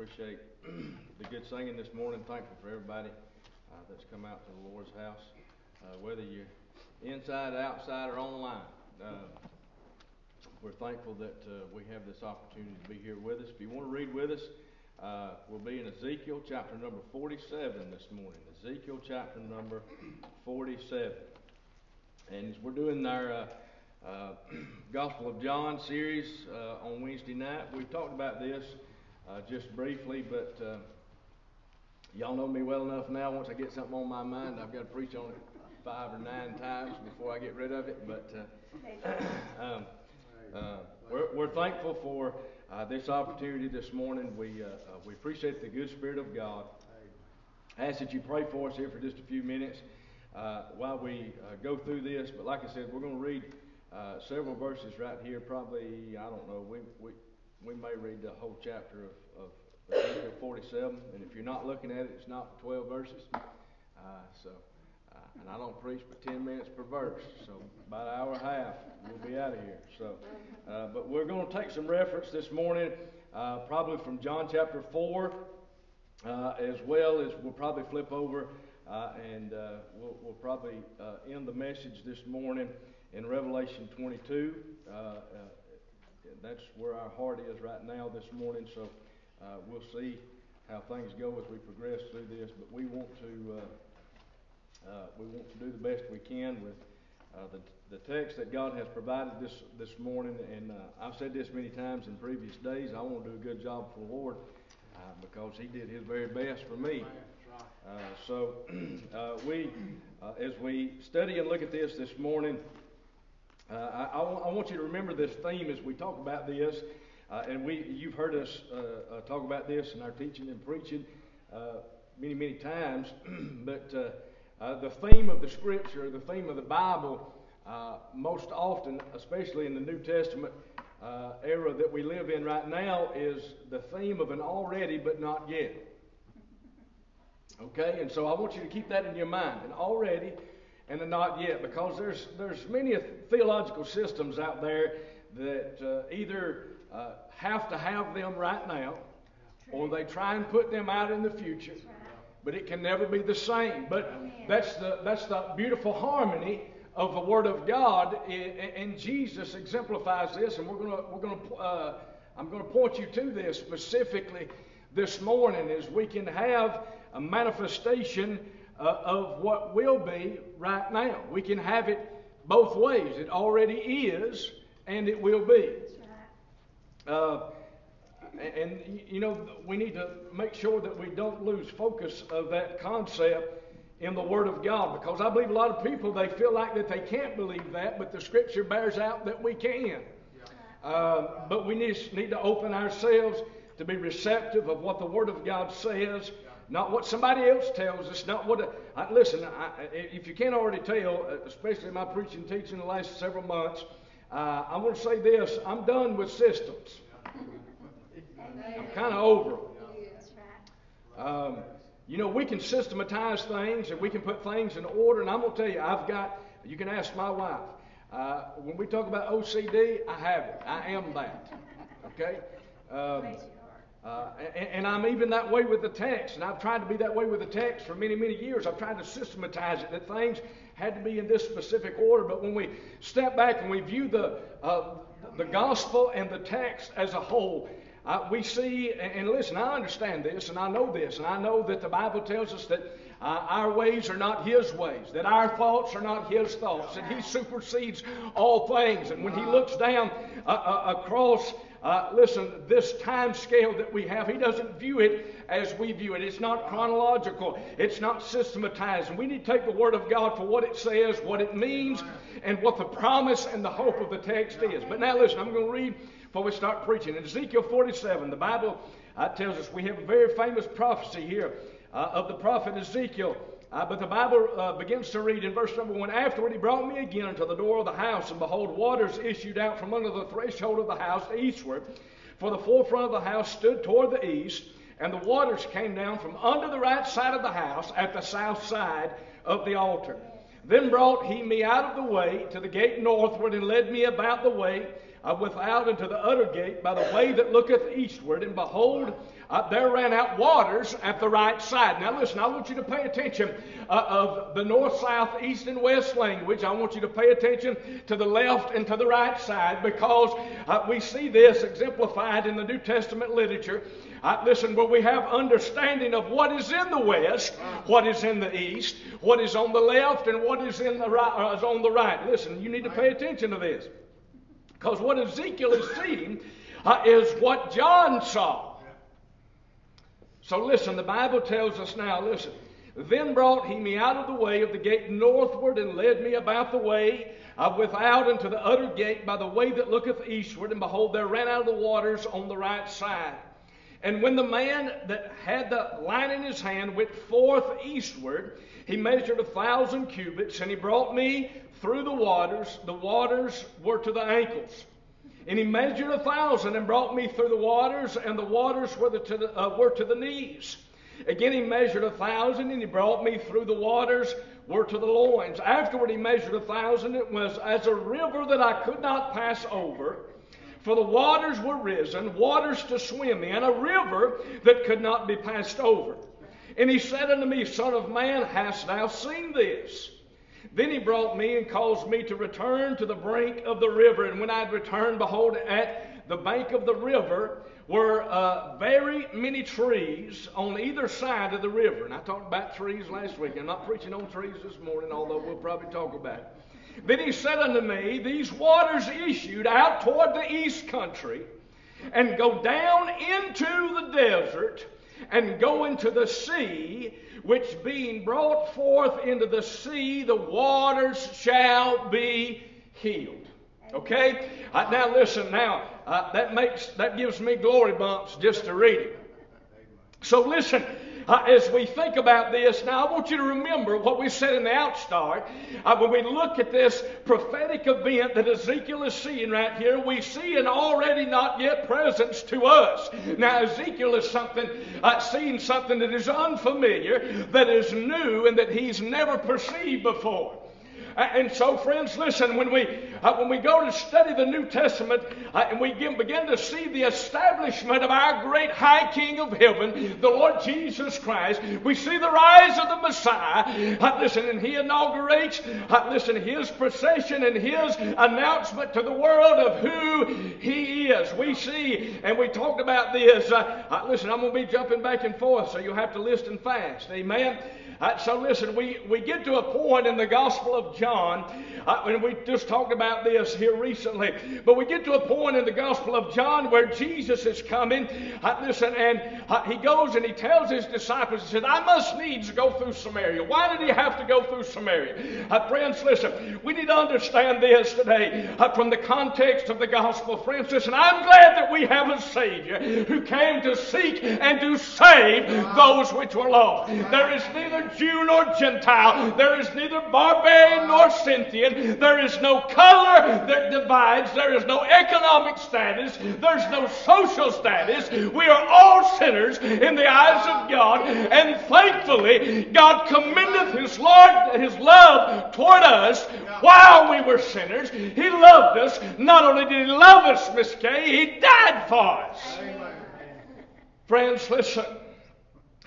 appreciate the good singing this morning. Thankful for everybody uh, that's come out to the Lord's house, uh, whether you're inside, outside, or online. Uh, we're thankful that uh, we have this opportunity to be here with us. If you want to read with us, uh, we'll be in Ezekiel chapter number 47 this morning. Ezekiel chapter number 47. And we're doing our uh, uh, Gospel of John series uh, on Wednesday night. We've talked about this uh, just briefly, but uh, y'all know me well enough now. Once I get something on my mind, I've got to preach on it five or nine times before I get rid of it. But uh, um, uh, we're, we're, thankful for uh, this opportunity this morning. We, we appreciate the good Spirit of God. I ask that you pray for us here for just a few minutes while we go through this. But like I said, we're going to read several verses right here. Probably, I don't know, we, we we may read the whole chapter of, of Ezekiel 47, and if you're not looking at it, it's not 12 verses. Uh, so, uh, and I don't preach but 10 minutes per verse, so about an hour and a half, we'll be out of here. So, uh, but we're going to take some reference this morning, uh, probably from John chapter 4, uh, as well as we'll probably flip over uh, and we'll, we'll, probably end the message this morning in Revelation 22 that's where our heart is right now this morning. So uh, we'll see how things go as we progress through this. But we want to uh, uh, we want to do the best we can with uh, the the text that God has provided this this morning. And uh, I've said this many times in previous days. I want to do a good job for the Lord because He did His very best for me. so we, as we study and look at this this morning. Uh, I, I, want you to remember this theme as we talk about this, uh, and we you've heard us uh, uh talk about this in our teaching and preaching uh, many many times. but uh, the theme of the Scripture, the theme of the Bible, most often, especially in the New Testament era that we live in right now, is the theme of an already but not yet. Okay, and so I want you to keep that in your mind. And already and the not yet, because there's there's many theological systems out there that uh, either uh, have to have them right now, or they try and put them out in the future. But it can never be the same. But that's the that's the beautiful harmony of the Word of God, and Jesus exemplifies this. And we're gonna we're gonna uh, I'm going to point you to this specifically this morning, as we can have a manifestation uh, of what will be right now. We can have it both ways. It already is, and it will be. Uh, and, you know, we need to make sure that we don't lose focus of that concept in the Word of God because I believe a lot of people, they feel like that they can't believe that, but the Scripture bears out that we can. Uh, but we need, need to open ourselves to be receptive of what the Word of God says not what somebody else tells us, not what. I, listen, I, if you can't already tell, uh, especially my preaching teaching the last several months, uh, I want to say this: I'm done with systems. I'm kind of over. Um, you know, we can systematize things and we can put things in order. And I'm going to tell you, I've got. You can ask my wife. Uh, when we talk about OCD, I have it. I am that. Okay. Um, uh, and, and, I'm even that way with the text, and I've tried to be that way with the text for many, many years. I've tried to systematize it, that things had to be in this specific order. But when we step back and we view the, uh, the gospel and the text as a whole, uh, we see, and, and, listen, I understand this, and I know this, and I know that the Bible tells us that uh, our ways are not His ways, that our thoughts are not His thoughts, that He supersedes all things. And when He looks down uh, across uh, listen, this time scale that we have, he doesn't view it as we view it. It's not chronological, it's not systematized. And we need to take the Word of God for what it says, what it means, and what the promise and the hope of the text is. But now, listen, I'm going to read before we start preaching. In Ezekiel 47, the Bible uh, tells us we have a very famous prophecy here uh, of the prophet Ezekiel. Uh, but the Bible uh, begins to read in verse number one Afterward, he brought me again unto the door of the house, and behold, waters issued out from under the threshold of the house eastward. For the forefront of the house stood toward the east, and the waters came down from under the right side of the house at the south side of the altar. Then brought he me out of the way to the gate northward, and led me about the way uh, without into the utter gate by the way that looketh eastward, and behold, uh, there ran out waters at the right side. Now, listen, I want you to pay attention uh, of the north, south, east, and west language. I want you to pay attention to the left and to the right side because uh, we see this exemplified in the New Testament literature. Uh, listen, where we have understanding of what is in the west, what is in the east, what is on the left, and what is in the right, uh, is on the right. Listen, you need to pay attention to this. Because what Ezekiel is seeing uh, is what John saw. So listen, the Bible tells us now, listen. Then brought he me out of the way of the gate northward and led me about the way uh, without unto the utter gate by the way that looketh eastward. And behold, there ran out of the waters on the right side. And when the man that had the line in his hand went forth eastward, he measured a thousand cubits, and he brought me through the waters. The waters were to the ankles. And he measured a thousand and brought me through the waters, and the waters were, the, to, the, uh, were to the knees. Again, he measured a thousand, and he brought me through the waters, were to the loins. Afterward, he measured a thousand. It was as a river that I could not pass over. For the waters were risen, waters to swim in, a river that could not be passed over. And he said unto me, Son of man, hast thou seen this? Then he brought me and caused me to return to the brink of the river. And when I had returned, behold, at the bank of the river were uh, very many trees on either side of the river. And I talked about trees last week. I'm not preaching on trees this morning, although we'll probably talk about it. Then he said unto me, These waters issued out toward the east country and go down into the desert and go into the sea which being brought forth into the sea, the waters shall be healed. Okay? Uh, now listen. Now uh, that makes that gives me glory bumps just to read it. So listen. Uh, as we think about this, now I want you to remember what we said in the outstart. Uh, when we look at this prophetic event that Ezekiel is seeing right here, we see an already not yet presence to us. Now, Ezekiel is something, uh, seeing something that is unfamiliar, that is new, and that he's never perceived before. And so, friends, listen, when we, uh, when we go to study the New Testament uh, and we begin to see the establishment of our great high King of heaven, the Lord Jesus Christ, we see the rise of the Messiah. Uh, listen, and he inaugurates, uh, listen, his procession and his announcement to the world of who he is. We see, and we talked about this. Uh, uh, listen, I'm going to be jumping back and forth, so you'll have to listen fast. Amen. So listen, we, we get to a point in the Gospel of John, uh, and we just talked about this here recently, but we get to a point in the Gospel of John where Jesus is coming. Uh, listen, and uh, he goes and he tells his disciples, he said, I must needs go through Samaria. Why did he have to go through Samaria? Uh, friends, listen, we need to understand this today uh, from the context of the Gospel. Friends, listen, I'm glad that we have a Savior who came to seek and to save those which were lost. There is neither Jew nor Gentile. There is neither barbarian nor Scythian. There is no color that divides. There is no economic status. There's no social status. We are all sinners in the eyes of God. And thankfully, God commendeth His Lord, His love toward us while we were sinners. He loved us. Not only did He love us, Miss Kay, He died for us. Friends, listen.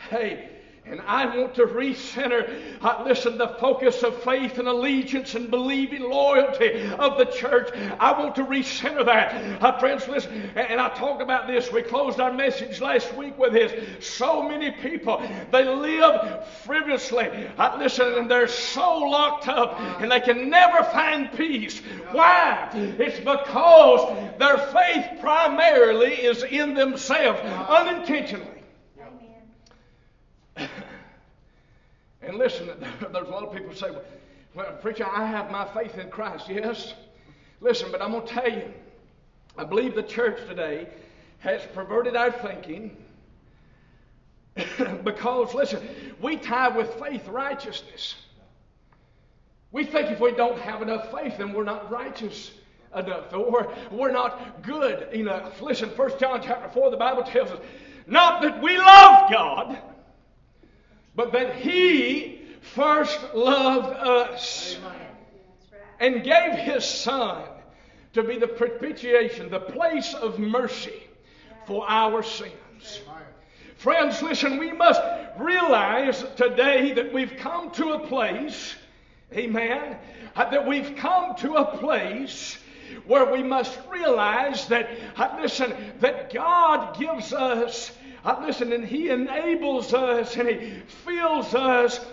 Hey, and I want to recenter, uh, listen, the focus of faith and allegiance and believing loyalty of the church. I want to recenter that. Uh, friends, listen, and I talked about this. We closed our message last week with this. So many people, they live frivolously. Uh, listen, and they're so locked up and they can never find peace. Why? It's because their faith primarily is in themselves, unintentionally. And listen, there's a lot of people say, well, preacher, I have my faith in Christ. Yes. Listen, but I'm going to tell you, I believe the church today has perverted our thinking because, listen, we tie with faith righteousness. We think if we don't have enough faith, then we're not righteous enough, or we're, not good enough. Listen, 1 John chapter 4, the Bible tells us, not that we love God, but that He first loved us and gave His Son to be the propitiation, the place of mercy for our sins. Friends, listen, we must realize today that we've come to a place, amen, uh, that we've come to a place where we must realize that, uh, listen, that God gives us, listen, and He enables us and He fills us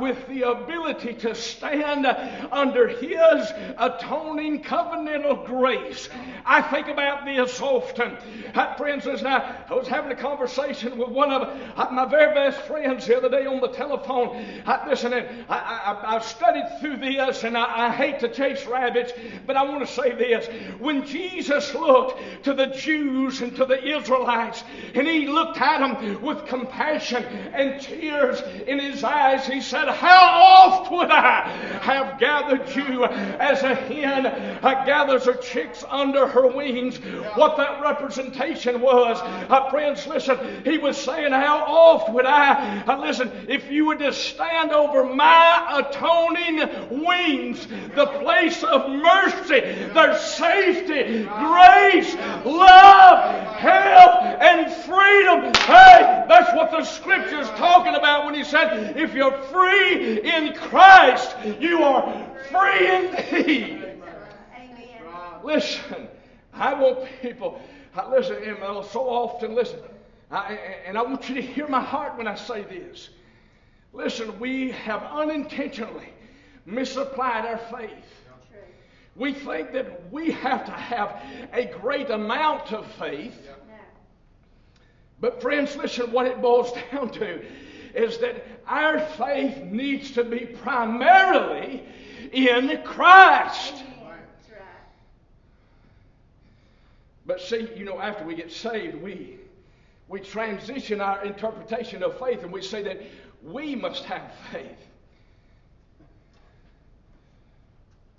with the ability to stand under His atoning covenantal grace. I think about this often. Uh, friends, listen, I, I was having a conversation with one of uh, my very best friends the other day on the telephone. Uh, listen, I, I, I, studied through this, and I, I hate to chase rabbits, but I want to say this. When Jesus looked to the Jews and to the Israelites, and He looked at them with compassion and tears in His eyes, He said, How oft would I have gathered you as a hen gathers her chicks under her wings? What that representation was. Uh, friends, listen, he was saying, How oft would I, uh, listen, if you would just stand over my atoning wings, the place of mercy, there's safety, grace, love, help, and freedom. Hey, that's what the scripture's talking about when he said, If you're free, in Christ, you are free indeed. Amen. Listen, I want people, I listen, and so often, listen, I, and I want you to hear my heart when I say this. Listen, we have unintentionally misapplied our faith. We think that we have to have a great amount of faith. But, friends, listen, what it boils down to is that our faith needs to be primarily in Christ. But see, you know, after we get saved, we we transition our interpretation of faith and we say that we must have faith.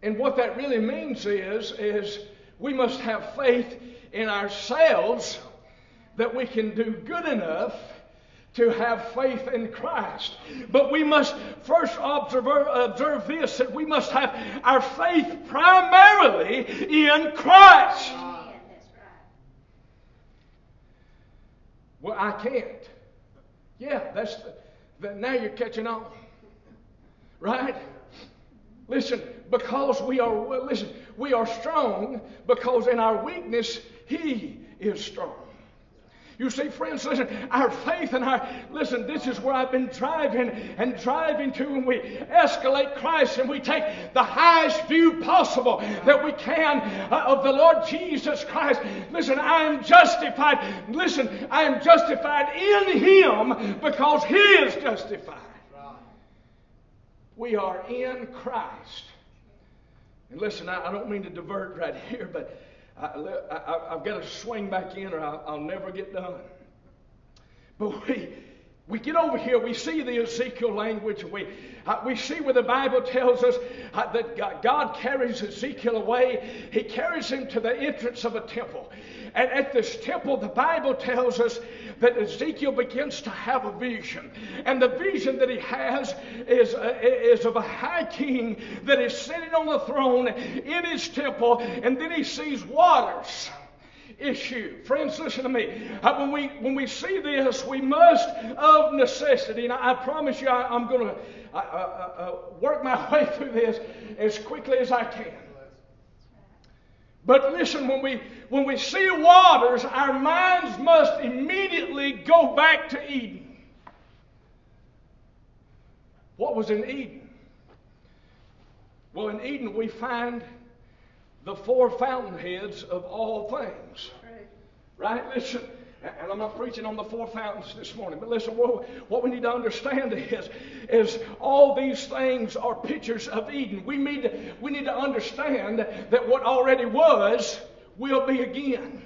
And what that really means is, is we must have faith in ourselves that we can do good enough to have faith in Christ. But we must first observe, observe this that we must have our faith primarily in Christ. Well, I can't. Yeah, that's the, the, now you're catching on. Right? Listen, because we are well, listen, we are strong because in our weakness he is strong. You see, friends, listen, our faith and our, listen, this is where I've been driving and driving to, and we escalate Christ and we take the highest view possible that we can uh, of the Lord Jesus Christ. Listen, I am justified. Listen, I am justified in Him because He is justified. We are in Christ. And listen, I, I don't mean to divert right here, but I, have got to swing back in or I'll, I'll never get done. But we, we get over here, we see the Ezekiel language, we, uh, we see where the Bible tells us uh, that God, God carries Ezekiel away. He carries him to the entrance of a temple. And at this temple, the Bible tells us that Ezekiel begins to have a vision. And the vision that he has is, uh, is of a high king that is sitting on the throne in his temple, and then he sees waters issue. Friends, listen to me. Uh, when, we, when we see this, we must, of necessity, and I, I promise you, I, am going to work my way through this as quickly as I can. But listen, when we, when we see waters, our minds must immediately go back to Eden. What was in Eden? Well, in Eden, we find the four fountainheads of all things. Right? Listen, and I'm not preaching on the four fountains this morning, but listen, what, we need to understand is, is all these things are pictures of Eden. We need, we need to understand that what already was will be again.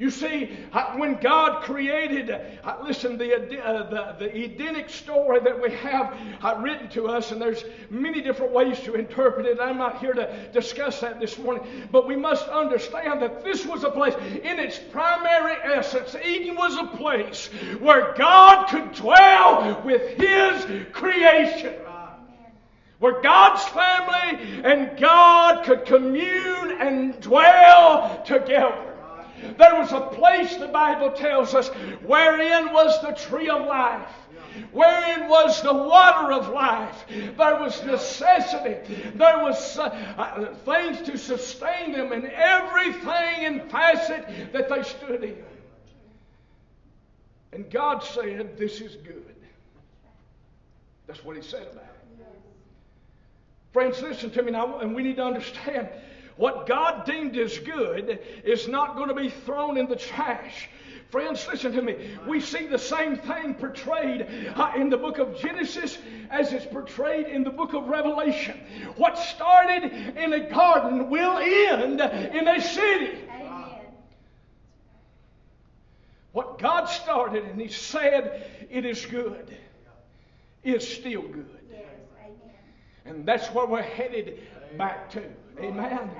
You see, uh, when God created, uh, listen, the, uh, the, the Edenic story that we have written to us, and there's many different ways to interpret it. I'm not here to discuss that this morning, but we must understand that this was a place, in its primary essence, Eden was a place where God could dwell with His creation where God's family and God could commune and dwell together. There was a place, the Bible tells us, wherein was the tree of life. Wherein was the water of life? There was necessity. There was uh, uh, things to sustain them in everything and facet that they stood in. And God said, This is good. That's what He said about it. Friends, listen to me now, and we need to understand what God deemed as good is not going to be thrown in the trash. Friends, listen to me. We see the same thing portrayed uh, in the book of Genesis as it's portrayed in the book of Revelation. What started in a garden will end in a city. Amen. What God started and He said it is good is still good. Yes. And that's where we're headed back to. Amen.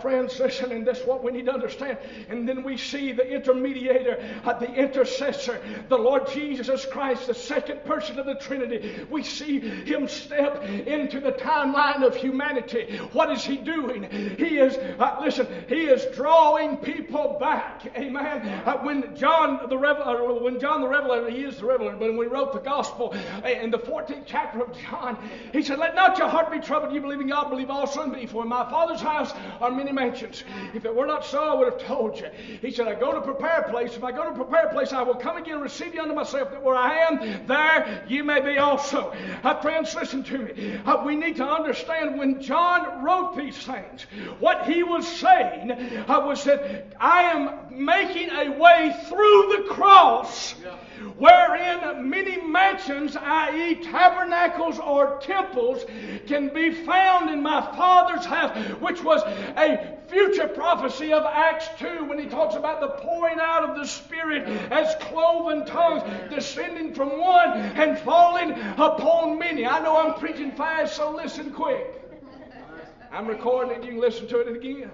Friends, listen, and that's what we need to understand. And then we see the intermediator, uh, the intercessor, the Lord Jesus Christ, the second person of the Trinity. We see him step into the timeline of humanity. What is he doing? He is, uh, listen, he is drawing people back. Amen. Uh, when John the Revelator, uh, when John the Revelator, he is the Revelator, but when we wrote the Gospel uh, in the 14th chapter of John, he said, "Let not your heart be troubled. You believe in God, believe also in me. For in my Father's house are many mansions. If it were not so, I would have told you. He said, I go to prepare a place. If I go to prepare a place, I will come again and receive you unto myself, that where I am, there you may be also. Uh, friends, listen to me. Uh, we need to understand when John wrote these things, what he was saying uh, was that I am making a way through the cross. Yeah wherein many mansions, i.e., tabernacles or temples, can be found in my Father's house, which was a future prophecy of Acts 2 when he talks about the pouring out of the Spirit as cloven tongues descending from one and falling upon many. I know I'm preaching fast, so listen quick. I'm recording it, you can listen to it again.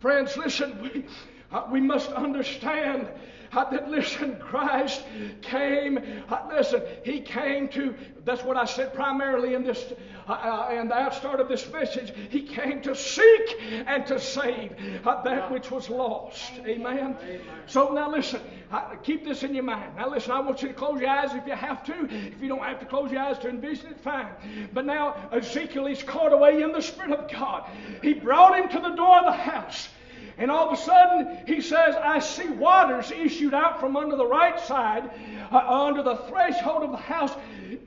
Friends, listen, we, uh, we must understand that listen, Christ came. Listen, He came to. That's what I said primarily in this, uh, uh, in the outstart of this message. He came to seek and to save that which was lost. Amen. Amen. So now listen. Keep this in your mind. Now listen. I want you to close your eyes if you have to. If you don't have to close your eyes to envision it, fine. But now Ezekiel is caught away in the Spirit of God. He brought him to the door of the house. And all of a sudden, he says, I see waters issued out from under the right side, uh, under the threshold of the house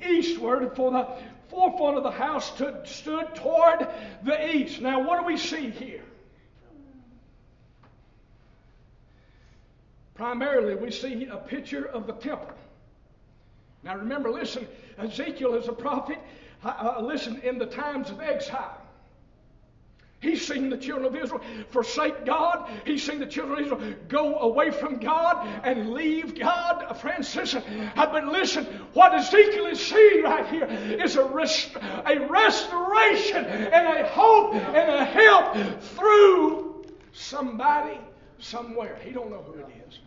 eastward, for the forefront of the house stood, toward the east. Now, what do we see here? Primarily, we see a picture of the temple. Now, remember, listen, Ezekiel is a prophet. Uh, uh listen, in the times of exile. He's seen the children of Israel forsake God. He's seen the children of Israel go away from God and leave God. Friends, listen. But listen, what Ezekiel is seeing right here is a, rest- a restoration and a hope and a help through somebody somewhere. He don't know who it is.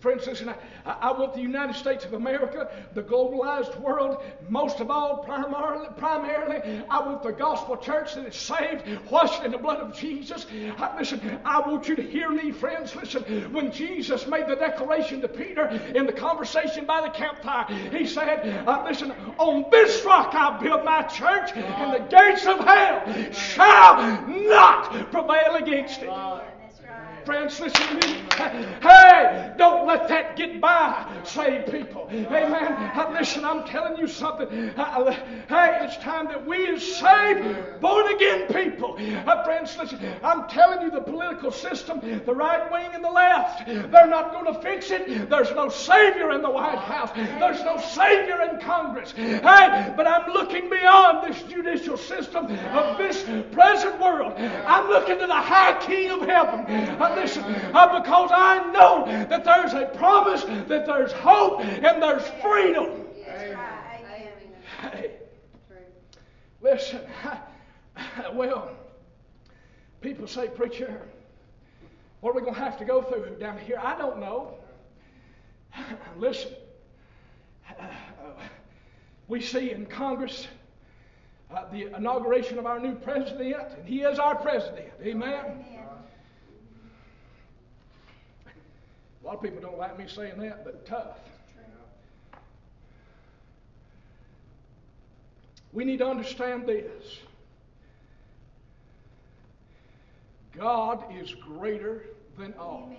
Friends, listen, I, I, want the United States of America, the globalized world, most of all, primarily, primarily, I want the gospel church that is saved, washed in the blood of Jesus. I, listen, I want you to hear me, friends. Listen, when Jesus made the declaration to Peter in the conversation by the campfire, he said, uh, Listen, on this rock I'll build my church, and the gates of hell shall not prevail against it friends, listen to me. Hey, don't let that get by saved people. Amen. Listen, I'm telling you something. Uh, uh, hey, it's time that we as saved, born again people, uh, friends, listen, I'm telling you the political system, the right wing and the left, they're not going to fix it. There's no Savior in the White House. There's no Savior in Congress. Hey, but I'm looking beyond this judicial system of. I'm looking to the high King of heaven listen, uh, because I know that there's a promise, that there's hope, and there's freedom. Hey, listen, well, people say, Preacher, what are we going to have to go through down here? I don't know. Listen, we see in Congress uh, the inauguration of our new president, and he is our president. Amen. Amen. A lot of people don't like me saying that, but tough. We need to understand this. God is greater than all.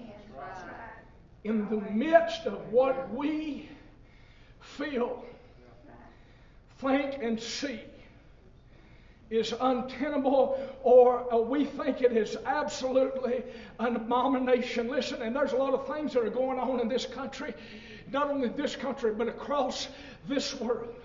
In the midst of what we feel, think, and see is untenable or uh, we think it is absolutely an abomination. Listen, and there's a lot of things that are going on in this country, not only this country, but across this world.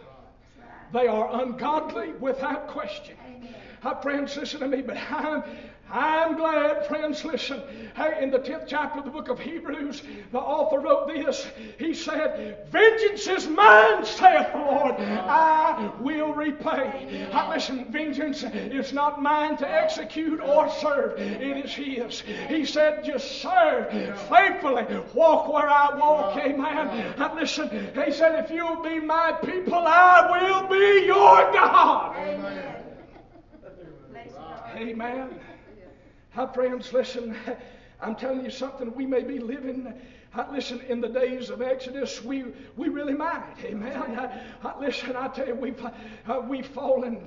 They are ungodly without question. Amen. friends, listen to me, but I'm, I'm glad, friends, listen. Hey, in the 10th chapter of the book of Hebrews, the author wrote this. He said, Vengeance is mine, saith the Lord. I will repay. I listen, vengeance is not mine to execute or serve. It is His. He said, Just serve faithfully. Walk where I walk. Amen. I listen, He said, If you'll be my people, I will be your God. Amen. Amen. Hi, friends, listen. I'm telling you something. We may be living I, listen, in the days of Exodus, we, we really might. Amen. I, I, listen, I tell you, we've, uh, we've fallen,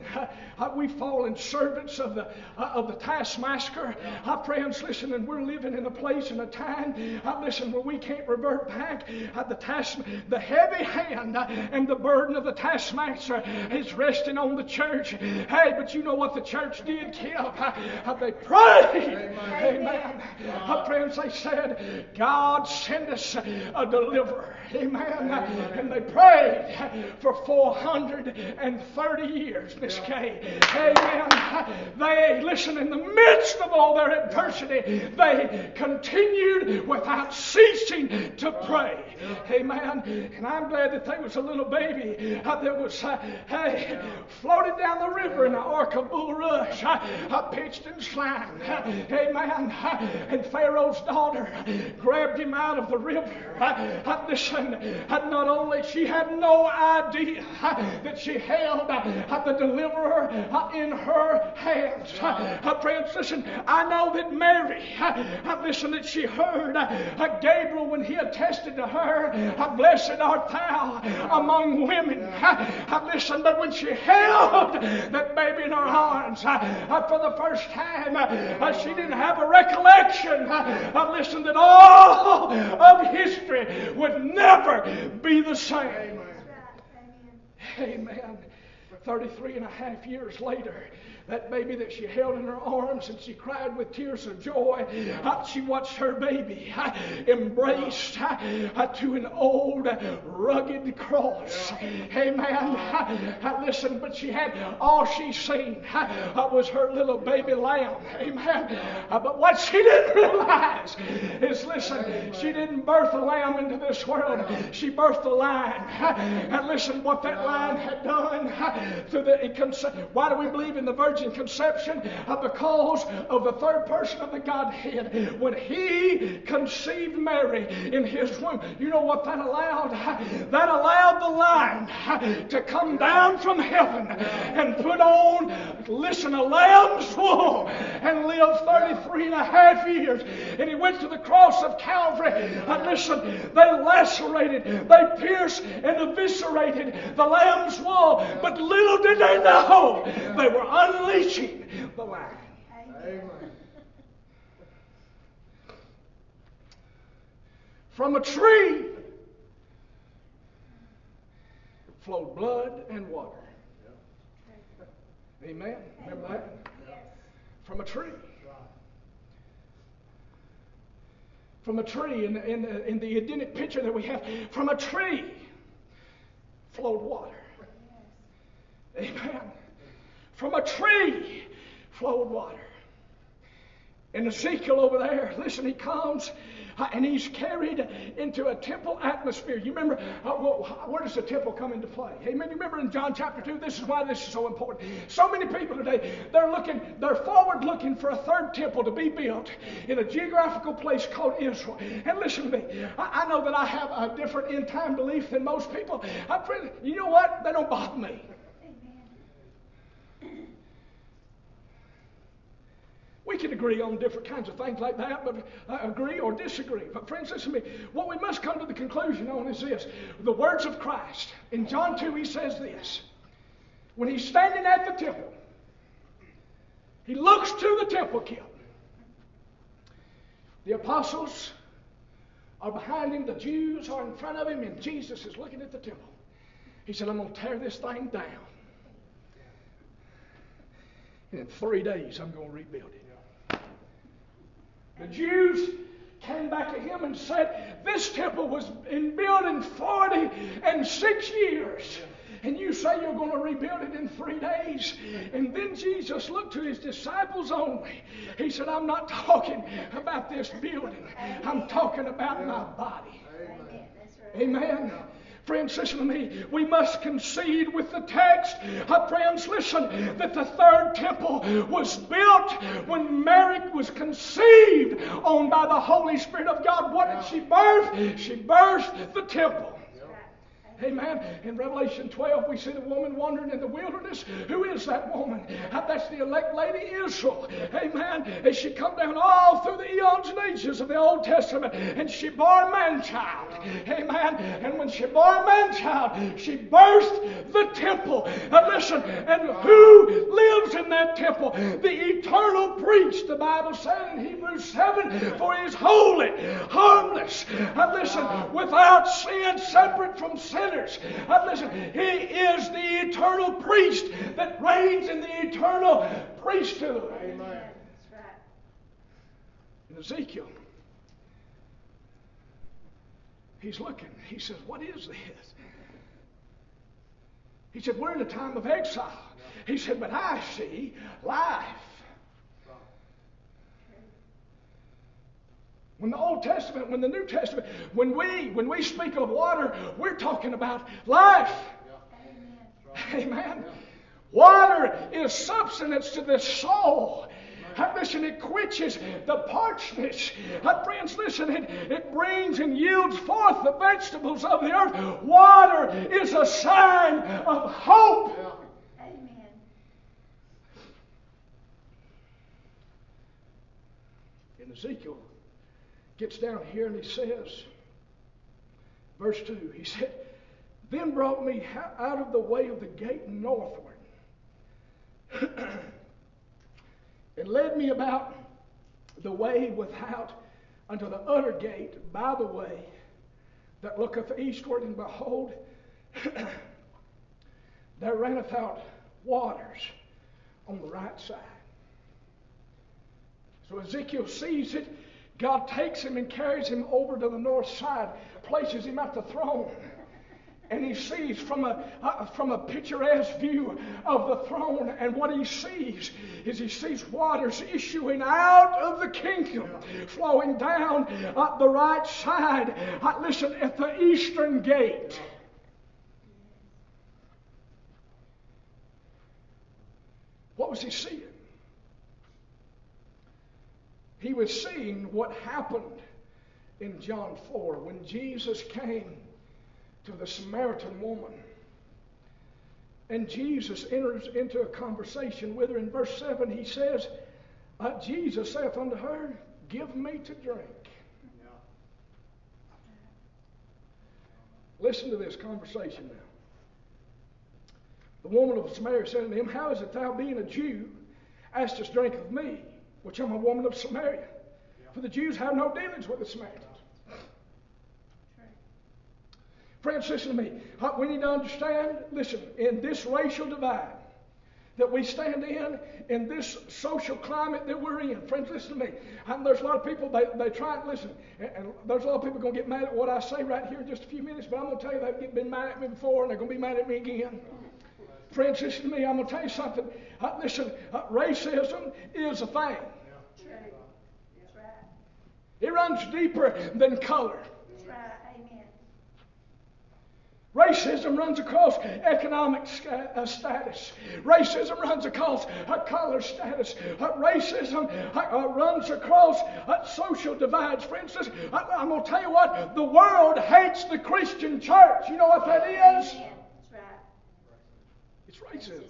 uh, we've fallen servants of the, uh, of the taskmaster. Our friends, listen, and we're living in a place and a time, I listen, where we can't revert back. Uh, the, task, the heavy hand uh, and the burden of the taskmaster is resting on the church. Hey, but you know what the church did? Uh, they prayed. Amen. Amen. Our friends, they said, God sent send us a deliverer. Amen. And they prayed for 430 years, Miss Kay. Amen. They, listen, in the midst of all their adversity, they continued without ceasing to pray. Amen. And I'm glad that there was a little baby uh, that was, uh, hey, floated down the river in an ark of bulrush, uh, pitched and slimed. Amen. And Pharaoh's daughter grabbed him out of the river. Listen, not only she had no idea that she held the deliverer in her hands. Friends, listen, I know that Mary, I, listen, that she heard Gabriel when he attested to her, Blessed art thou among women. I, Listen, but when she held that baby in her arms for the first time, she didn't have a recollection. I, Listen, that all of history would never be the same. Amen. Amen. 33 and a half years later, that baby that she held in her arms and she cried with tears of joy. She watched her baby embraced to an old rugged cross. Amen. Listen, but she had all she seen was her little baby lamb. Amen. Uh, but what she didn't realize is listen, she didn't birth a lamb into this world. She birthed a lion. And listen, what that lion had done through the why do we believe in the virgin? Virgin conception of the because of the third person of the Godhead. When He conceived Mary in His womb, you know what that allowed? That allowed the lion to come down from heaven and put on, listen, a lamb's wool and live 33 and a half years. And He went to the cross of Calvary. And listen, they lacerated, they pierced and eviscerated the lamb's wool. But little did they know they were unleashed unleashing the line. Amen. From a tree flowed blood and water. Amen. Remember that? From a tree. From a tree, in, in, in the Edenic picture that we have, from a tree flowed water. Amen. From a tree flowed water. And Ezekiel over there, listen, he comes uh, and he's carried into a temple atmosphere. You remember, uh, where does the temple come into play? Amen. You remember in John chapter 2, this is why this is so important. So many people today, they're looking, they're forward looking for a third temple to be built in a geographical place called Israel. And listen to me, I, I know that I have a different end time belief than most people. I, you know what? They don't bother me. We can agree on different kinds of things like that, but uh, agree or disagree. But friends, listen to me. What we must come to the conclusion on is this: the words of Christ. In John 2, he says this. When he's standing at the temple, he looks to the temple keep. The apostles are behind him, the Jews are in front of him, and Jesus is looking at the temple. He said, I'm going to tear this thing down. And in three days, I'm going to rebuild it. The Jews came back to him and said, This temple was in built in 40 and six years and you say you're going to rebuild it in three days. And then Jesus looked to his disciples only. He said, I'm not talking about this building, I'm talking about my body. Amen. Friends, listen to me. We must concede with the text. Uh, friends, listen, that the third temple was built when Mary was conceived on by the Holy Spirit of God. What did she birth? She birthed the temple. Amen. In Revelation 12, we see the woman wandering in the wilderness. Who is that woman? Ah, that's the elect lady Israel. Amen. And she come down all through the eons and ages of the Old Testament, and she bore a man child. Amen. And when she bore a man child, she birthed the temple. Now listen, and who lives in that temple? The eternal priest, the Bible said in Hebrews 7, for he is holy, harmless, and listen, without sin, separate from sinners. Uh, listen, He is the eternal priest that reigns in the eternal priesthood. Amen. In Ezekiel, he's looking. He says, What is this? He said, We're in a time of exile. He said, But I see life. When the Old Testament, when the New Testament, when we when we speak of water, we're talking about life. Yeah. Amen. Amen. Yeah. Water is substance to the soul. Listen, it quenches the parchness. Friends, listen, it, it brings and yields forth the vegetables of the earth. Water is a sign of hope. Amen. In Ezekiel gets down here and he says, verse 2, he said, Then brought me out of the way of the gate northward, and led me about the way without unto the utter gate by the way that looketh eastward, and behold, there runneth out waters on the right side. So Ezekiel sees it God takes him and carries him over to the north side, places him at the throne. And he sees from a, uh, from a picturesque view of the throne. And what he sees is he sees waters issuing out of the kingdom, flowing down at the right side. Uh, listen, at the eastern gate. What was he seeing? He was seeing what happened in John 4 when Jesus came to the Samaritan woman. And Jesus enters into a conversation with her. In verse 7, he says, uh, Jesus saith unto her, Give me to drink. Yeah. Listen to this conversation now. The woman of Samaria said unto him, How is it thou, being a Jew, askest drink of me, which I'm a woman of Samaria. Yeah. For the Jews have no dealings with the Samaritans. Friends, listen to me. We need to understand, listen, in this racial divide that we stand in, in this social climate that we're in. Friends, listen to me. And there's a lot of people, they, they try and listen. And, and there's a lot of people going to get mad at what I say right here in just a few minutes, but I'm going to tell you they've been mad at me before and they're going to be mad at me again. Friends, listen to me. I'm going to tell you something. Uh, listen, uh, racism is a thing. It runs deeper than color. Right. Amen. Racism runs across economic uh, status. Racism runs across color status. Uh, racism uh, runs across social divides. For instance, I, am going to tell you what, the world hates the Christian church. You know what that is? It's racism.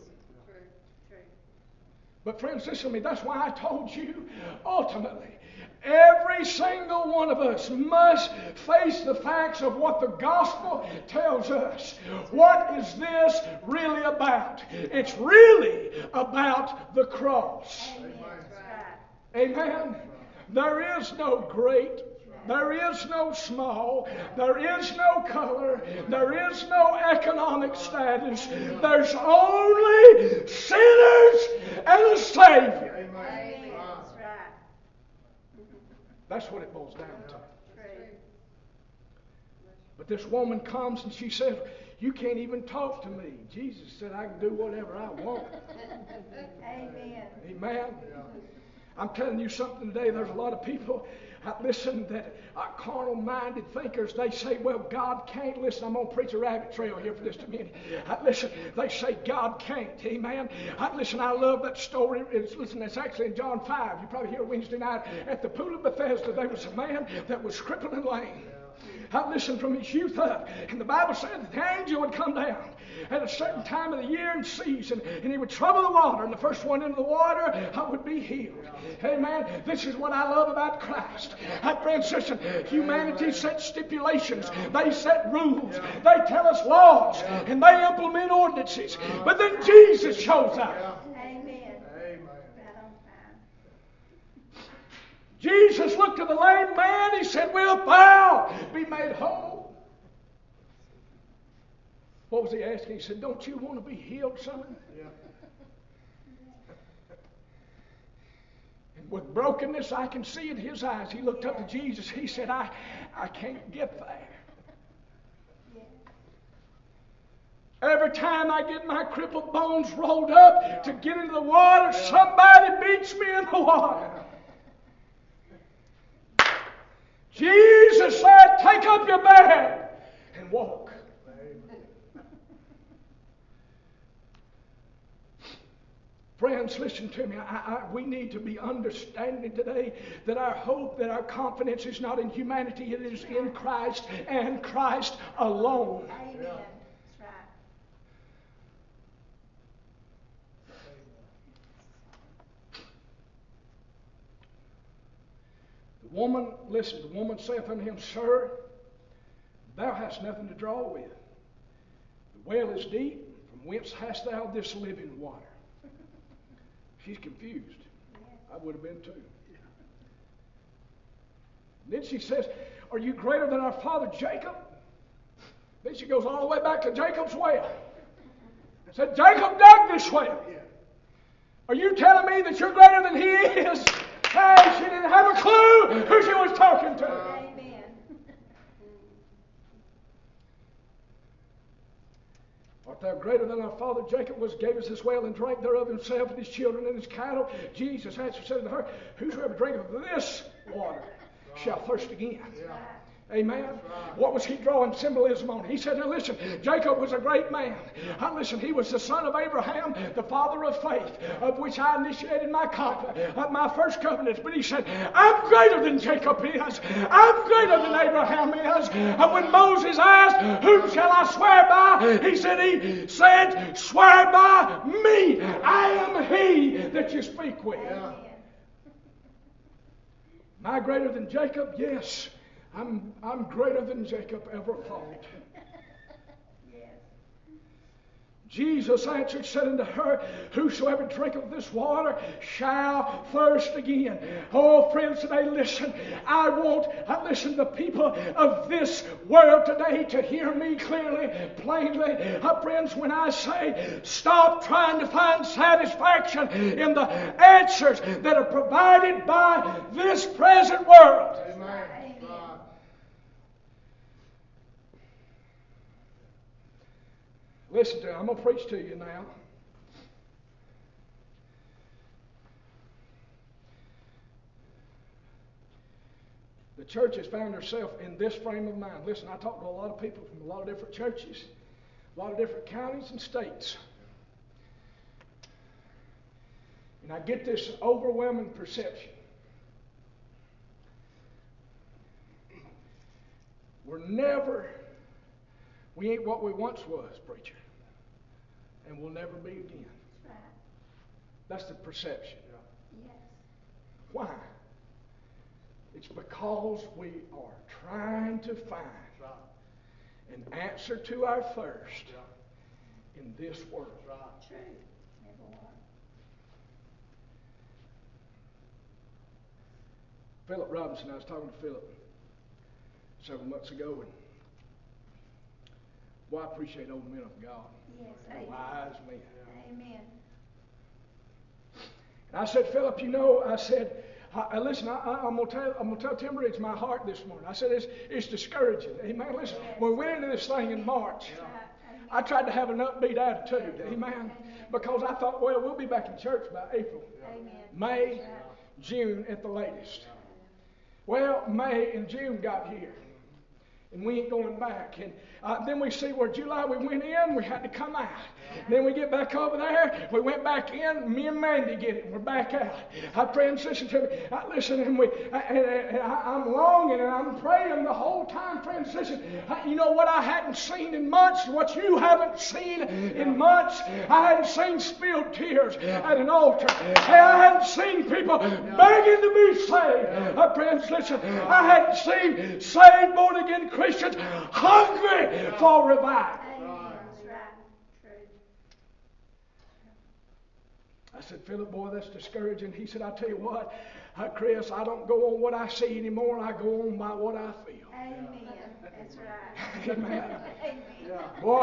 But, friends, listen to me. That's why I told you ultimately. Every single one of us must face the facts of what the gospel tells us. What is this really about? It's really about the cross. Amen. There is no great there is no small. There is no color. There is no economic status. There's only sinners and a Savior. Amen. That's what it boils down to. But this woman comes and she says, You can't even talk to me. Jesus said, I can do whatever I want. Amen. Amen. I'm telling you something today. There's a lot of people uh, listen, that uh, carnal minded thinkers, they say, well, God can't. Listen, I'm going to preach a rabbit trail here for just a minute. Uh, listen, they say God can't. Amen. Uh, listen, I love that story. It's, listen, it's actually in John 5. You probably hear Wednesday night at the pool of Bethesda. There was a man that was crippled and lame. I listened from his youth up. And the Bible said that the angel would come down at a certain time of the year and season, and he would trouble the water, and the first one into the water I would be healed. Amen. This is what I love about Christ. I, friends, listen, humanity set stipulations, they set rules, they tell us laws, and they implement ordinances. But then Jesus shows up. Jesus looked at the lame man. He said, Wilt thou be made whole? What was he asking? He said, Don't you want to be healed, son? Yeah. And with brokenness, I can see in his eyes. He looked up to Jesus. He said, I, I can't get there. Every time I get my crippled bones rolled up to get into the water, somebody beats me in the water. Jesus said, Take up your bed and walk. Friends, listen to me. I, I, we need to be understanding today that our hope, that our confidence is not in humanity, it is in Christ and Christ alone. Amen. The woman, listen, the woman saith unto him, Sir, thou hast nothing to draw with. The well is deep. From whence hast thou this living water? She's confused. I would have been too. then she says, Are you greater than our father Jacob? Then she goes all the way back to Jacob's well. And Said, Jacob dug this well. Are you telling me that you're greater than he is? Hey, she didn't have a clue who she was talking to. Amen. Art thou greater than our father Jacob was, gave us this well and drank thereof himself and his children and his cattle? Jesus answered, said to her, Whosoever drinketh of this water shall thirst again. Yeah. Amen. What was he drawing symbolism on? He said, Now listen, Jacob was a great man. Now listen, he was the son of Abraham, the father of faith, of which I initiated my covenant, uh, my first covenants. But he said, I'm greater than Jacob is. I'm greater than Abraham is. And when Moses asked, Whom shall I swear by? He said, He said, Swear by me. I am he that you speak with. Am I greater than Jacob? Yes. I'm, I'm greater than Jacob ever thought. Jesus answered, said unto her, Whosoever drinketh this water shall thirst again. Oh, friends, today listen. I want, I listen the people of this world today to hear me clearly, plainly. Uh, friends, when I say stop trying to find satisfaction in the answers that are provided by this present world. Amen. Listen to. I'm going to preach to you now. The church has found herself in this frame of mind. Listen, I talk to a lot of people from a lot of different churches, a lot of different counties and states. And I get this overwhelming perception. We're never we ain't what we once was, preacher. And we'll never be again. That's right. That's the perception. Yes. Why? It's because we are trying to find an answer to our thirst in this world. Right. True. Never was. Philip Robinson, I was talking to Philip several months ago, and boy, I appreciate old men of God, Yes. Amen. wise men. Amen. And I said, Philip, you know, I said, I, I- listen, I, I, I'm gonna tell, I'm gonna tell Timber it's my heart this morning. I said it's, it's discouraging. Amen. Listen, when we went into this thing in March. Amen. I tried to have an upbeat attitude. Amen. Because I thought, well, we'll be back in church by April, Amen. May. June at the latest. Well, May and June got here. And we ain't going back. And uh, then we see where July we went in, we had to come out. Then we get back over there, we went back in, me and Mandy get it, we're back out. I transitioned to me. I listen, and we, I, and, and I, I'm longing and I'm praying the whole time transition. You know what I hadn't seen in months, what you haven't seen in months? I hadn't seen spilled tears at an altar. I hadn't seen people begging to be saved. I transition. I hadn't seen saved, born again Christians hungry for revival. Amen. That's right. True. I said, Philip, boy, that's discouraging. He said, I tell you what, uh, Chris, I don't go on what I see anymore. I go on by what I feel. Amen. That's right. Amen. Amen. Boy,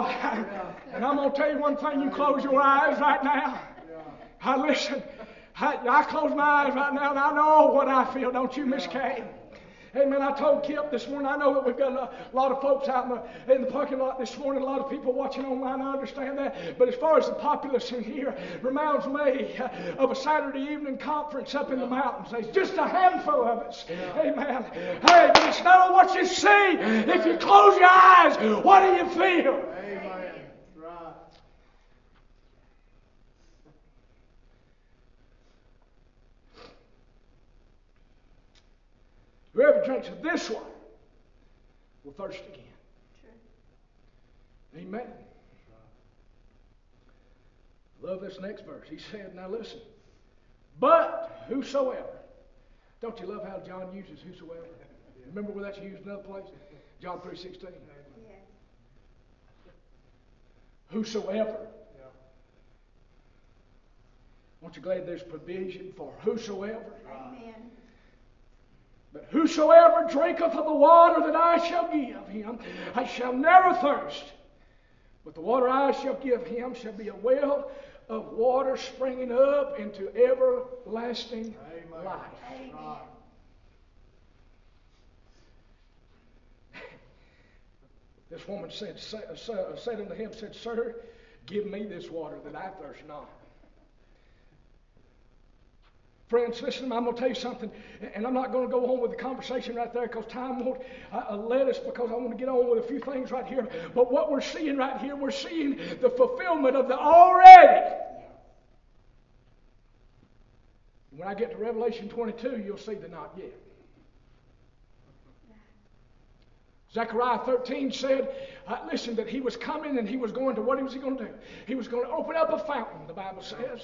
and I'm going to tell you one thing. You close your eyes right now. Yeah. I listen. I, I close my eyes right now and I know what I feel, don't you, Miss Kay? Amen. I told Kip this morning, I know that we've got a lot of folks out in the, in the parking lot this morning, a lot of people watching online, I understand that. But as far as the populace in here, reminds me of a Saturday evening conference up in the mountains. There's just a handful of us. Amen. Hey, but it's not on what you see. If you close your eyes, what do you feel? Amen. Right. Whoever drinks of this water will thirst again. True. Amen. Love this next verse. He said, now listen. But whosoever. Don't you love how John uses whosoever? Remember where that's used in another place? John 3.16. Yes. Whosoever. Aren't you glad there's provision for whosoever? Amen. But whosoever drinketh of the water that I shall give him, I shall never thirst. But the water I shall give him shall be a well of water springing up into everlasting Amen. life. Amen. This woman said, sa- sa- said unto him, said, Sir, give me this water that I thirst not. Friends, listen, I'm going to tell you something, and I'm not going to go on with the conversation right there because time won't uh, uh, let us because I want to get on with a few things right here. But what we're seeing right here, we're seeing the fulfillment of the already. When I get to Revelation 22, you'll see the not yet. Zechariah 13 said, uh, listen, that he was coming and he was going to, what was he going to do? He was going to open up a fountain, the Bible says.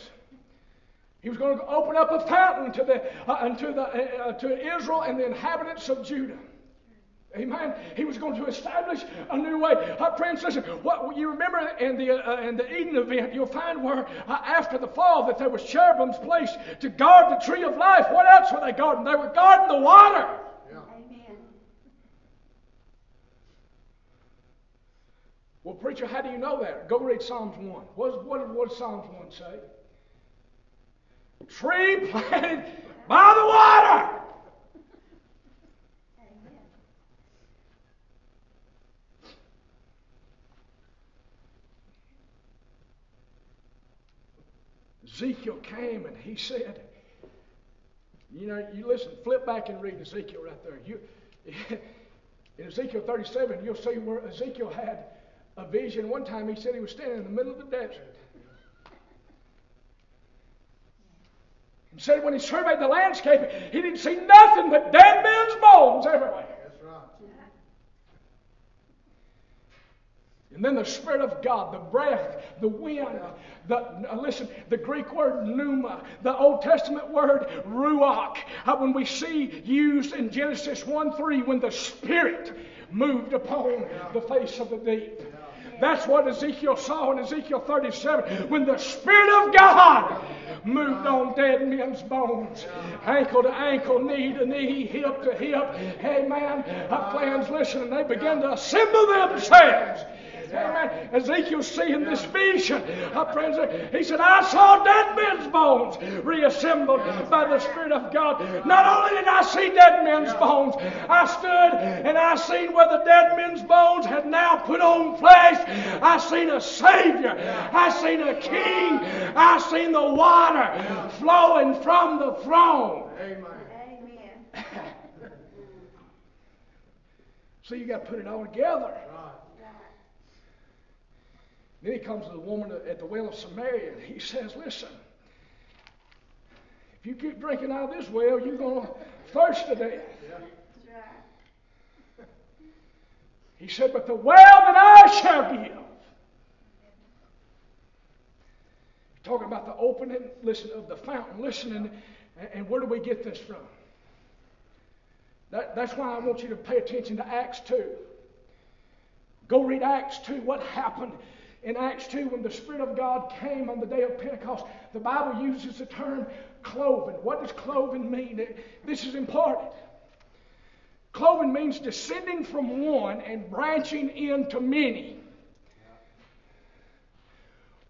He was going to open up a fountain to, the, uh, unto the, uh, uh, to Israel and the inhabitants of Judah. Amen. He was going to establish a new way. Uh, friends, listen. What you remember in the uh, in the Eden event, you'll find where uh, after the fall that there was cherubims placed to guard the tree of life. What else were they guarding? They were guarding the water. Amen. Well, preacher, how do you know that? Go read Psalms 1. What, what, what does Psalms 1 say? Tree planted by the water. Ezekiel came and he said, you know, you listen, flip back and read Ezekiel right there. You, in Ezekiel 37, you'll see where Ezekiel had a vision. One time he said he was standing in the middle of the desert. He said when he surveyed the landscape, he didn't see nothing but dead men's bones everywhere. And And then the Spirit of God, the breath, the wind, the, uh, listen, the Greek word pneuma, the Old Testament word ruach, uh, when we see used in Genesis 1 3, when the Spirit moved upon the face of the deep. That's what Ezekiel saw in Ezekiel 37 when the Spirit of God moved on dead men's bones, ankle to ankle, knee to knee, hip to hip. Hey, man, our plans listen, and they began to assemble themselves. Amen. Ezekiel seeing this vision. Our friends, he said, I saw dead men's bones reassembled by the Spirit of God. Not only did I see dead men's bones, I stood and I seen where the dead men's bones had now put on flesh. I seen a Savior. I seen a King. I seen the water flowing from the throne. Amen. Amen. So you got to put it all together. Right. Then he comes to the woman at the well of Samaria and he says, Listen, if you keep drinking out of this well, you're going to thirst to death. He said, But the well that I shall give. Talking about the opening, listen, of the fountain, listening, and, and where do we get this from? That, that's why I want you to pay attention to Acts 2. Go read Acts 2, what happened in Acts 2 when the Spirit of God came on the day of Pentecost. The Bible uses the term cloven. What does cloven mean? This is important. Cloven means descending from one and branching into many.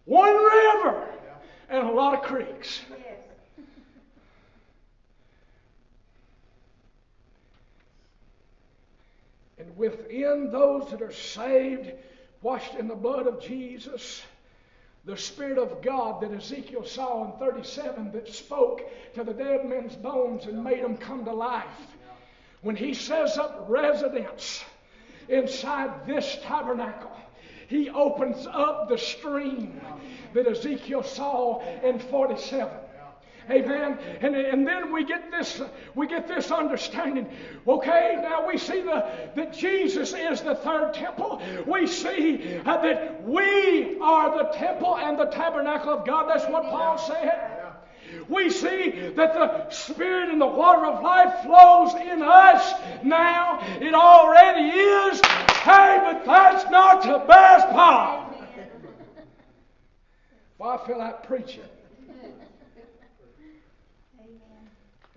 One river and a lot of creeks. And within those that are saved, washed in the blood of Jesus, the Spirit of God that Ezekiel saw in 37 that spoke to the dead men's bones and made them come to life. When he says up residence inside this tabernacle, he opens up the stream that Ezekiel saw in 47. Amen. And, and then we get this we get this understanding. Okay, now we see the, that Jesus is the third temple. We see uh, that we are the temple and the tabernacle of God. That's what Paul said. We see that the Spirit and the water of life flows in us now. It already is. Hey, but that's not the best part. Well, I feel like preaching. Amen.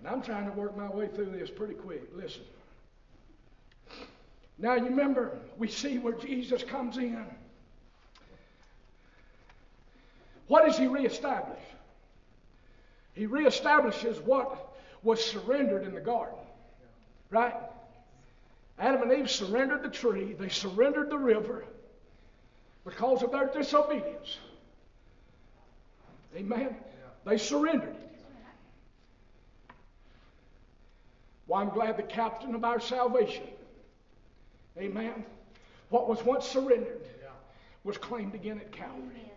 And I'm trying to work my way through this pretty quick. Listen. Now, you remember, we see where Jesus comes in. What does he reestablish? He reestablishes what was surrendered in the garden. Right? Adam and Eve surrendered the tree, they surrendered the river because of their disobedience. Amen? They surrendered it. Well, I'm glad the captain of our salvation, amen, what was once surrendered was claimed again at Calvary.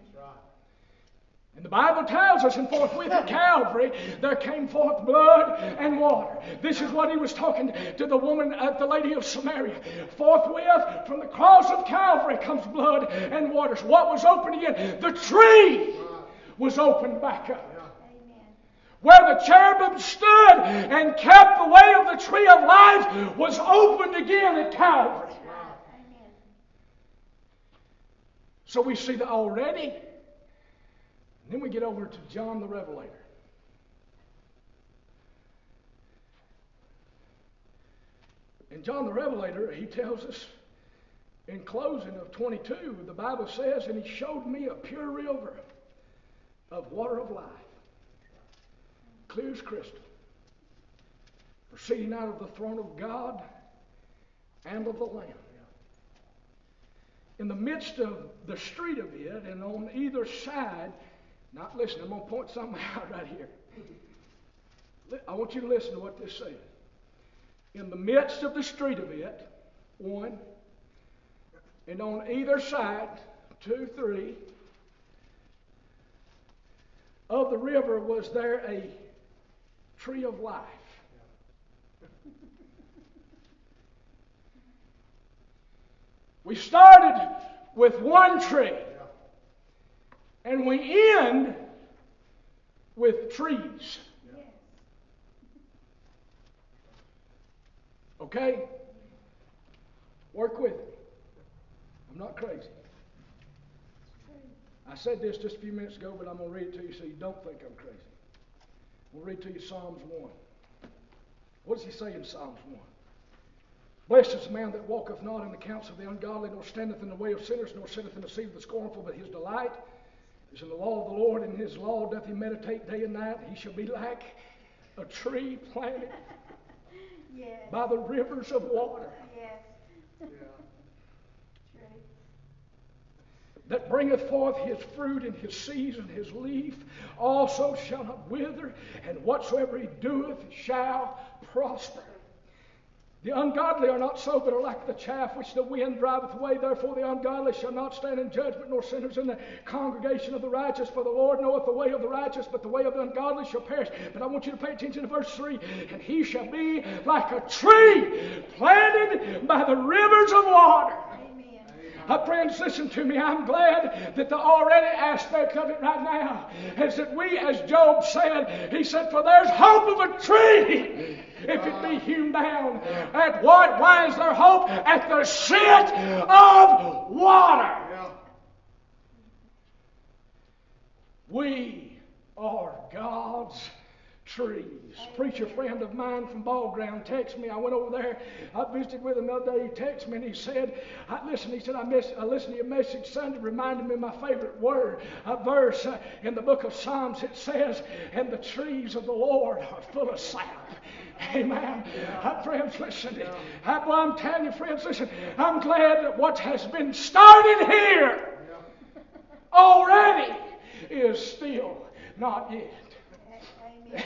And the Bible tells us, and forthwith at Calvary there came forth blood and water. This is what he was talking to the woman, uh, the lady of Samaria. Forthwith from the cross of Calvary comes blood and waters. What was open again? The tree was opened back up. Where the cherubim stood and kept the way of the tree of life was opened again at Calvary. So we see that already. And then we get over to John the Revelator. And John the Revelator, he tells us in closing of 22, the Bible says, And he showed me a pure river of water of life, clear as crystal, proceeding out of the throne of God and of the Lamb in the midst of the street of it, and on either side, not listen, I'm going to point something out right here. I want you to listen to what this says. In the midst of the street of it, one, and on either side, two, three, of the river was there a tree of life. We started with one tree. And we end with trees. Okay? Work with me. I'm not crazy. I said this just a few minutes ago, but I'm going to read it to you so you don't think I'm crazy. We'll read to you Psalms 1. What does he say in Psalms 1? Blessed is the man that walketh not in the counsel of the ungodly, nor standeth in the way of sinners, nor sitteth in the seat of the scornful, but his delight is in the law of the Lord, and in his law doth he meditate day and night. He shall be like a tree planted Yes. by the rivers of water, Yes. Yeah. True. That bringeth forth his fruit in his season, his leaf also shall not wither, and whatsoever he doeth shall prosper. The ungodly are not so, but are like the chaff which the wind driveth away. Therefore, the ungodly shall not stand in judgment, nor sinners in the congregation of the righteous. For the Lord knoweth the way of the righteous, but the way of the ungodly shall perish. But I want you to pay attention to verse 3 And he shall be like a tree planted by the rivers of water. Uh, friends, listen to me. I'm glad that the already aspect of it right now is that we, as Job said, he said, For there's hope of a tree if it be hewn down. At what? Why is there hope? At the scent of water. We are God's trees. Preacher friend of mine from Ball Ground texted me. I went over there. I visited with him the other day. He texted me and he said, I, "Listen," he said, "I, miss, I listened to your message Sunday. Reminded me of my favorite word, a verse uh, in the book of Psalms. It says, "And the trees of the Lord are full of sap." Amen. Uh, friends, listen. Uh, well, I'm telling you, friends, listen. I'm glad that what has been started here already is still not yet.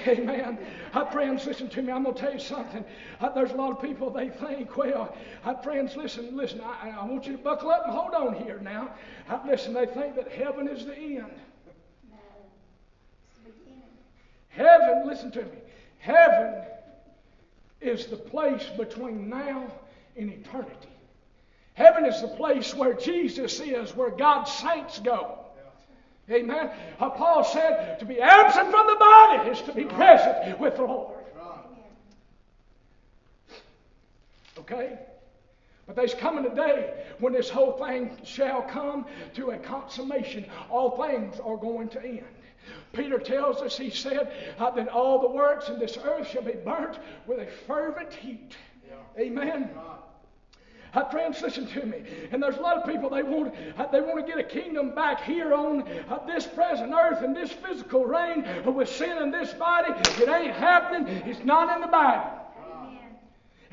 Amen. Uh, friends, listen to me. I'm going to tell you something. Uh, there's a lot of people, they think, well, uh, friends, listen, listen. I, I want you to buckle up and hold on here now. Uh, listen, they think that heaven is the end. No. It's the beginning. Heaven, listen to me. Heaven is the place between now and eternity. Heaven is the place where Jesus is, where God's saints go. Amen. Uh, Paul said, to be absent from the body is to be present with the Lord. Okay? But there's coming a day when this whole thing shall come to a consummation. All things are going to end. Peter tells us, he said, uh, that all the works in this earth shall be burnt with a fervent heat. Amen. Right. Friends, listen to me. And there's a lot of people they want uh, they want to get a kingdom back here on uh, this present earth and this physical reign with sin in this body. It ain't happening. It's not in the Bible.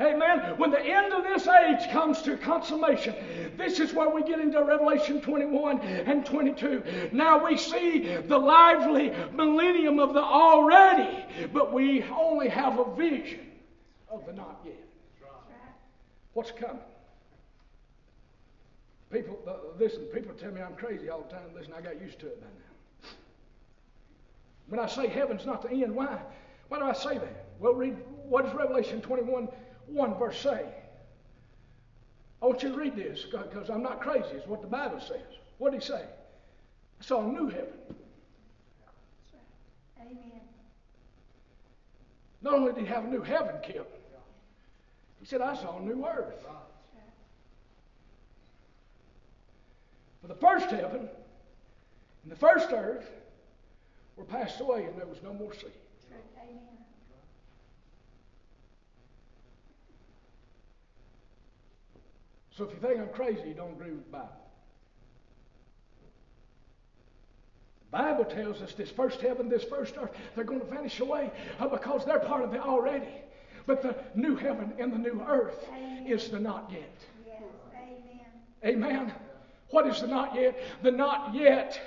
Amen. Amen. When the end of this age comes to consummation, this is where we get into Revelation 21 and 22. Now we see the lively millennium of the already, but we only have a vision of the not yet. What's coming? People, uh, listen, people tell me I'm crazy all the time. Listen, I got used to it by now. When I say heaven's not the end, why? Why do I say that? Well, read what does Revelation 21 1 verse say? I want you to read this because I'm not crazy. It's what the Bible says. What did he say? I saw a new heaven. Amen. Not only did he have a new heaven, Kip, he said, I saw a new earth. For the first heaven and the first earth were passed away, and there was no more sea. Amen. So if you think I'm crazy, you don't agree with the Bible. The Bible tells us this first heaven, this first earth, they're going to vanish away uh, because they're part of it already. But the new heaven and the new earth is the not yet. Yes. Amen. Amen. What is the not yet? The not yet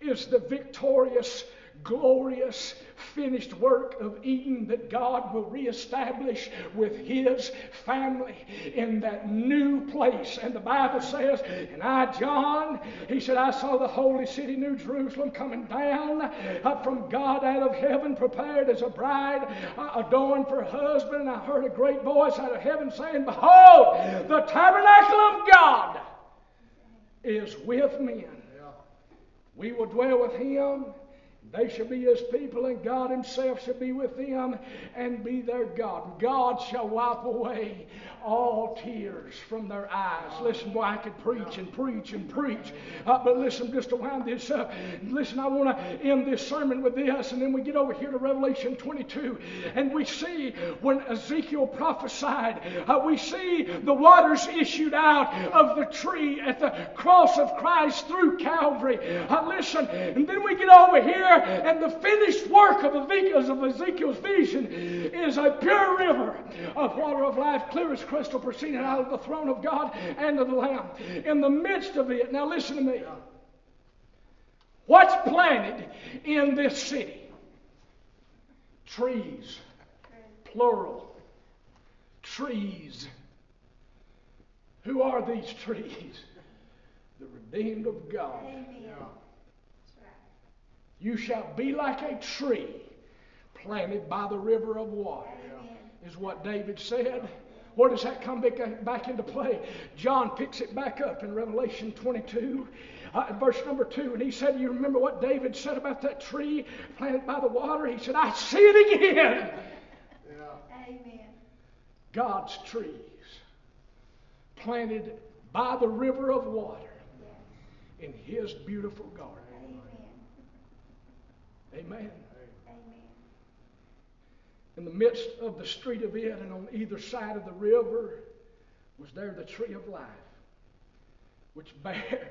is the victorious, glorious, finished work of Eden that God will reestablish with His family in that new place. And the Bible says, and I, John, he said, I saw the holy city, New Jerusalem, coming down up from God out of heaven, prepared as a bride, uh, adorned for her husband. And I heard a great voice out of heaven saying, Behold, the tabernacle of God is with men. Yeah. We will dwell with him. They shall be his people, and God himself shall be with them and be their God. God shall wipe away all tears from their eyes. Listen, boy, I could preach and preach and preach. Uh, but listen, just to wind this up, listen, I want to end this sermon with this, and then we get over here to Revelation 22, and we see when Ezekiel prophesied, uh, we see the waters issued out of the tree at the cross of Christ through Calvary. Uh, listen, and then we get over here and the finished work of Ezekiel's, vision is a pure river of water of life, clear as crystal, proceeding out of the throne of God and of the Lamb. In the midst of it, now listen to me. What's planted in this city? Trees, plural. Trees. Who are these trees? The redeemed of God. Amen. Yeah. That's right. You shall be like a tree planted by the river of water, is what David said. Where does that come back, into play? John picks it back up in Revelation 22, uh, verse number 2. And he said, You remember what David said about that tree planted by the water? He said, I see it again. Yeah. Amen. God's trees planted by the river of water in his beautiful garden. Amen. Amen. In the midst of the street of it, and on either side of the river, was there the tree of life, which bare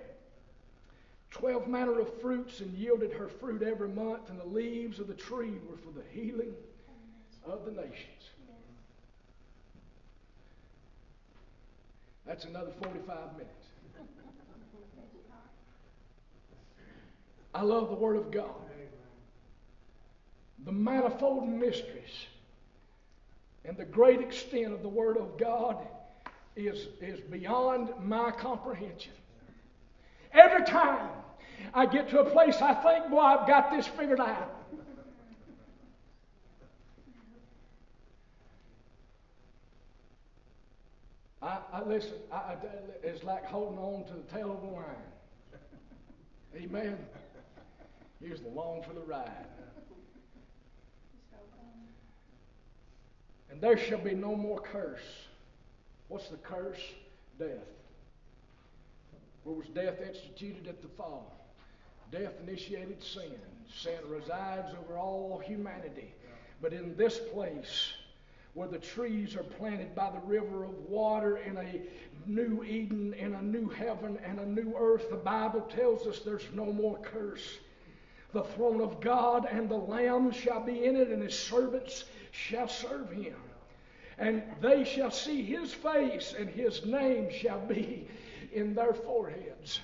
twelve manner of fruits and yielded her fruit every month, and the leaves of the tree were for the healing of the nations. That's another 45 minutes. I love the Word of God. The manifold mysteries and the great extent of the Word of God is, is beyond my comprehension. Every time I get to a place I think, boy, I've got this figured out. I, I listen, I, I, it's like holding on to the tail of a lion. Amen. Here's the long for the ride. And there shall be no more curse. What's the curse? Death. Where was death instituted at the fall? Death initiated sin. Sin resides over all humanity. But in this place, where the trees are planted by the river of water in a new Eden, in a new heaven, and a new earth, the Bible tells us there's no more curse. The throne of God and the Lamb shall be in it, and his servants shall serve him. And they shall see his face, and his name shall be in their foreheads.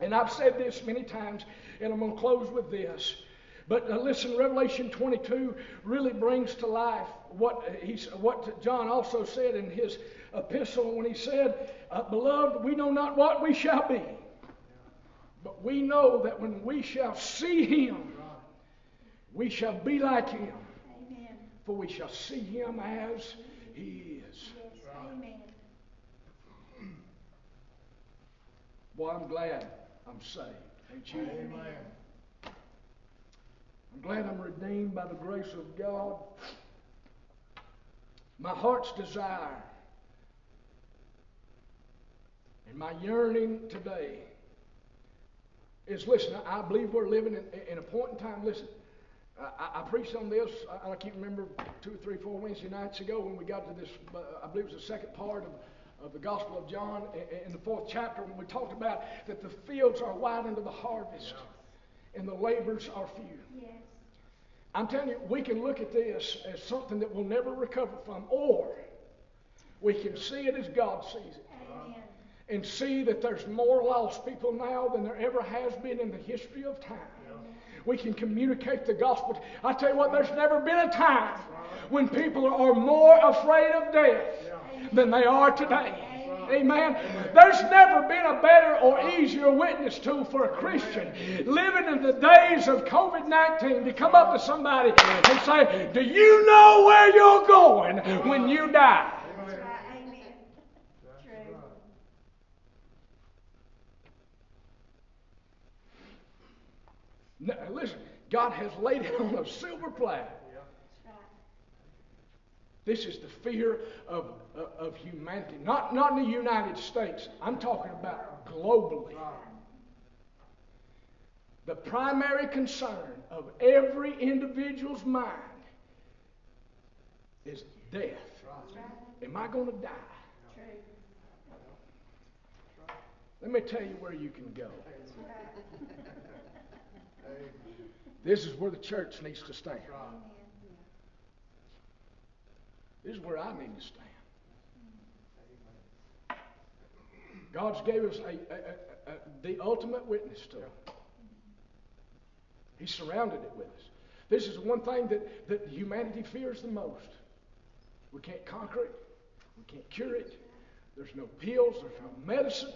And I've said this many times, and I'm going to close with this. But uh, listen, Revelation 22 really brings to life what, he's, what John also said in his epistle when he said, uh, Beloved, we know not what we shall be, but we know that when we shall see him, we shall be like him. For we shall see him as he is. Yes. Amen. Boy, I'm glad I'm saved. Ain't you? Amen. I'm glad I'm redeemed by the grace of God. My heart's desire and my yearning today is listen, I believe we're living in, in a point in time. Listen, I, I preached on this, I, I can't remember, two or three, four Wednesday nights ago when we got to this, uh, I believe it was the second part of, of the Gospel of John in, in the fourth chapter when we talked about that the fields are wide unto the harvest and the labors are few. Yes. I'm telling you, we can look at this as something that we'll never recover from, or we can see it as God sees it Amen. and see that there's more lost people now than there ever has been in the history of time. We can communicate the gospel. I tell you what, there's never been a time when people are more afraid of death than they are today. Amen. There's never been a better or easier witness tool for a Christian living in the days of COVID 19 to come up to somebody and say, Do you know where you're going when you die? That's right. Amen. True. No, listen, God has laid it on a silver platter. This is the fear of, of, of humanity. Not, not in the United States. I'm talking about globally. The primary concern of every individual's mind is death. Am I going to die? Let me tell you where you can go. This is where the church needs to stand. This is where I need to stand. God's gave us a, a, a, the ultimate witness to. He surrounded it with us. This is one thing that, that humanity fears the most. We can't conquer it. We can't cure it. There's no pills. There's no medicine.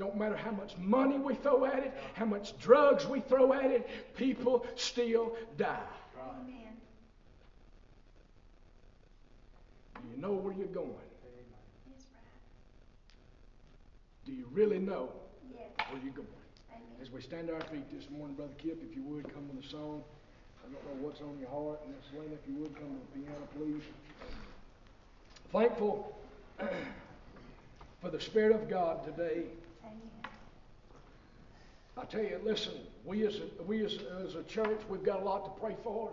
Don't matter how much money we throw at it, how much drugs we throw at it, people still die. Amen. You know where you're going? Do you really know Yes. where you're going? Amen. As we stand to our feet this morning, Brother Kip, if you would come with a song. I don't know what's on your heart, and Miss Lena, if you would come to the piano, please. Thankful for the Spirit of God today. I tell you, listen, we as a, we as, as a church, we've got a lot to pray for.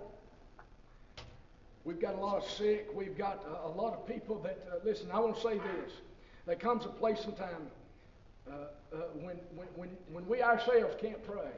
We've got a lot of sick. We've got a, a lot of people that, uh, listen, I want to say this. There comes a place and time uh, uh, when, when, when, when we ourselves can't pray.